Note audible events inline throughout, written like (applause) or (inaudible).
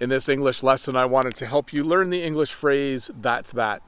In this English lesson, I wanted to help you learn the English phrase, that's that.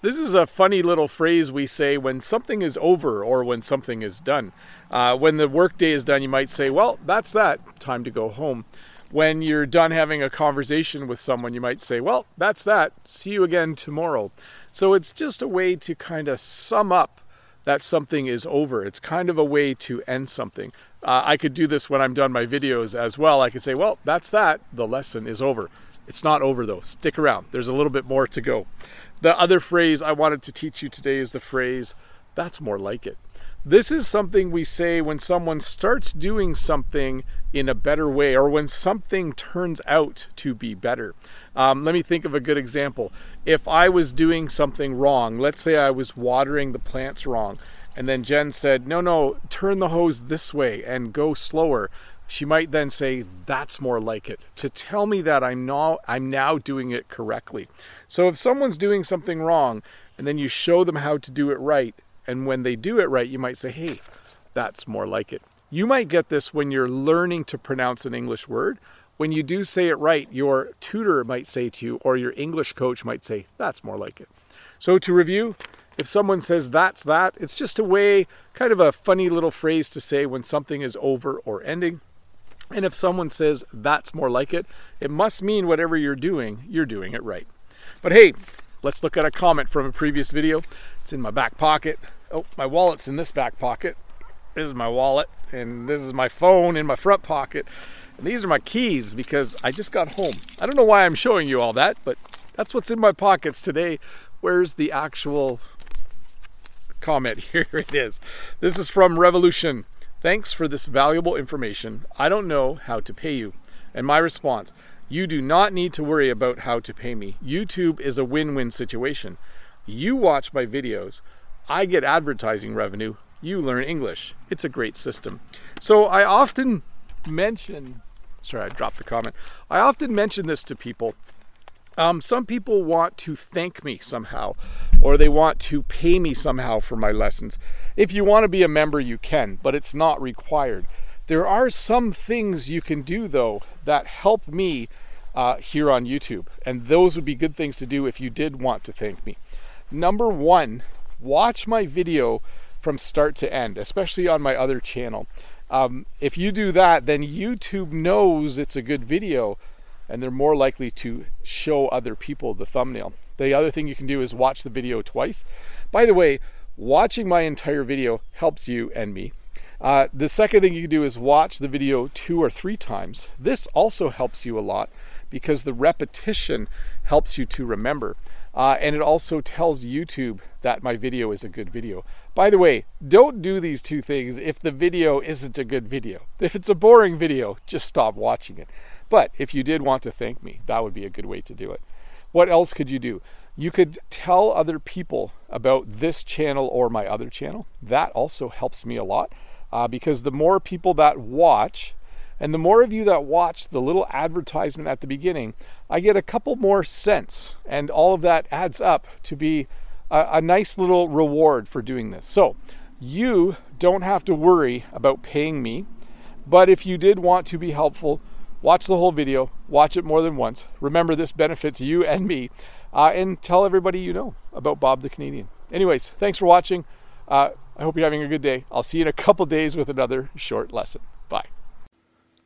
This is a funny little phrase we say when something is over or when something is done. Uh, when the workday is done, you might say, Well, that's that, time to go home. When you're done having a conversation with someone, you might say, Well, that's that, see you again tomorrow. So it's just a way to kind of sum up that something is over. It's kind of a way to end something. Uh, I could do this when I'm done my videos as well. I could say, Well, that's that, the lesson is over. It's not over though. Stick around. There's a little bit more to go. The other phrase I wanted to teach you today is the phrase, that's more like it. This is something we say when someone starts doing something in a better way or when something turns out to be better. Um, let me think of a good example. If I was doing something wrong, let's say I was watering the plants wrong, and then Jen said, No, no, turn the hose this way and go slower she might then say that's more like it to tell me that i'm now i'm now doing it correctly so if someone's doing something wrong and then you show them how to do it right and when they do it right you might say hey that's more like it you might get this when you're learning to pronounce an english word when you do say it right your tutor might say to you or your english coach might say that's more like it so to review if someone says that's that, it's just a way, kind of a funny little phrase to say when something is over or ending. And if someone says that's more like it, it must mean whatever you're doing, you're doing it right. But hey, let's look at a comment from a previous video. It's in my back pocket. Oh, my wallet's in this back pocket. This is my wallet, and this is my phone in my front pocket. And these are my keys because I just got home. I don't know why I'm showing you all that, but that's what's in my pockets today. Where's the actual comment? (laughs) Here it is. This is from Revolution. Thanks for this valuable information. I don't know how to pay you. And my response You do not need to worry about how to pay me. YouTube is a win win situation. You watch my videos, I get advertising revenue, you learn English. It's a great system. So I often mention, sorry, I dropped the comment. I often mention this to people um, some people want to thank me somehow, or they want to pay me somehow for my lessons. If you want to be a member, you can, but it's not required. There are some things you can do, though, that help me uh, here on YouTube, and those would be good things to do if you did want to thank me. Number one, watch my video from start to end, especially on my other channel. Um, if you do that, then YouTube knows it's a good video and they're more likely to show other people the thumbnail. The other thing you can do is watch the video twice. By the way, watching my entire video helps you and me. Uh, the second thing you can do is watch the video two or three times. This also helps you a lot because the repetition helps you to remember. Uh, and it also tells YouTube that my video is a good video. By the way, don't do these two things if the video isn't a good video. If it's a boring video, just stop watching it. But if you did want to thank me, that would be a good way to do it. What else could you do? You could tell other people about this channel or my other channel. That also helps me a lot uh, because the more people that watch, and the more of you that watch the little advertisement at the beginning, I get a couple more cents, and all of that adds up to be a, a nice little reward for doing this. So you don't have to worry about paying me, but if you did want to be helpful, Watch the whole video, watch it more than once. Remember, this benefits you and me. Uh, and tell everybody you know about Bob the Canadian. Anyways, thanks for watching. Uh, I hope you're having a good day. I'll see you in a couple days with another short lesson. Bye.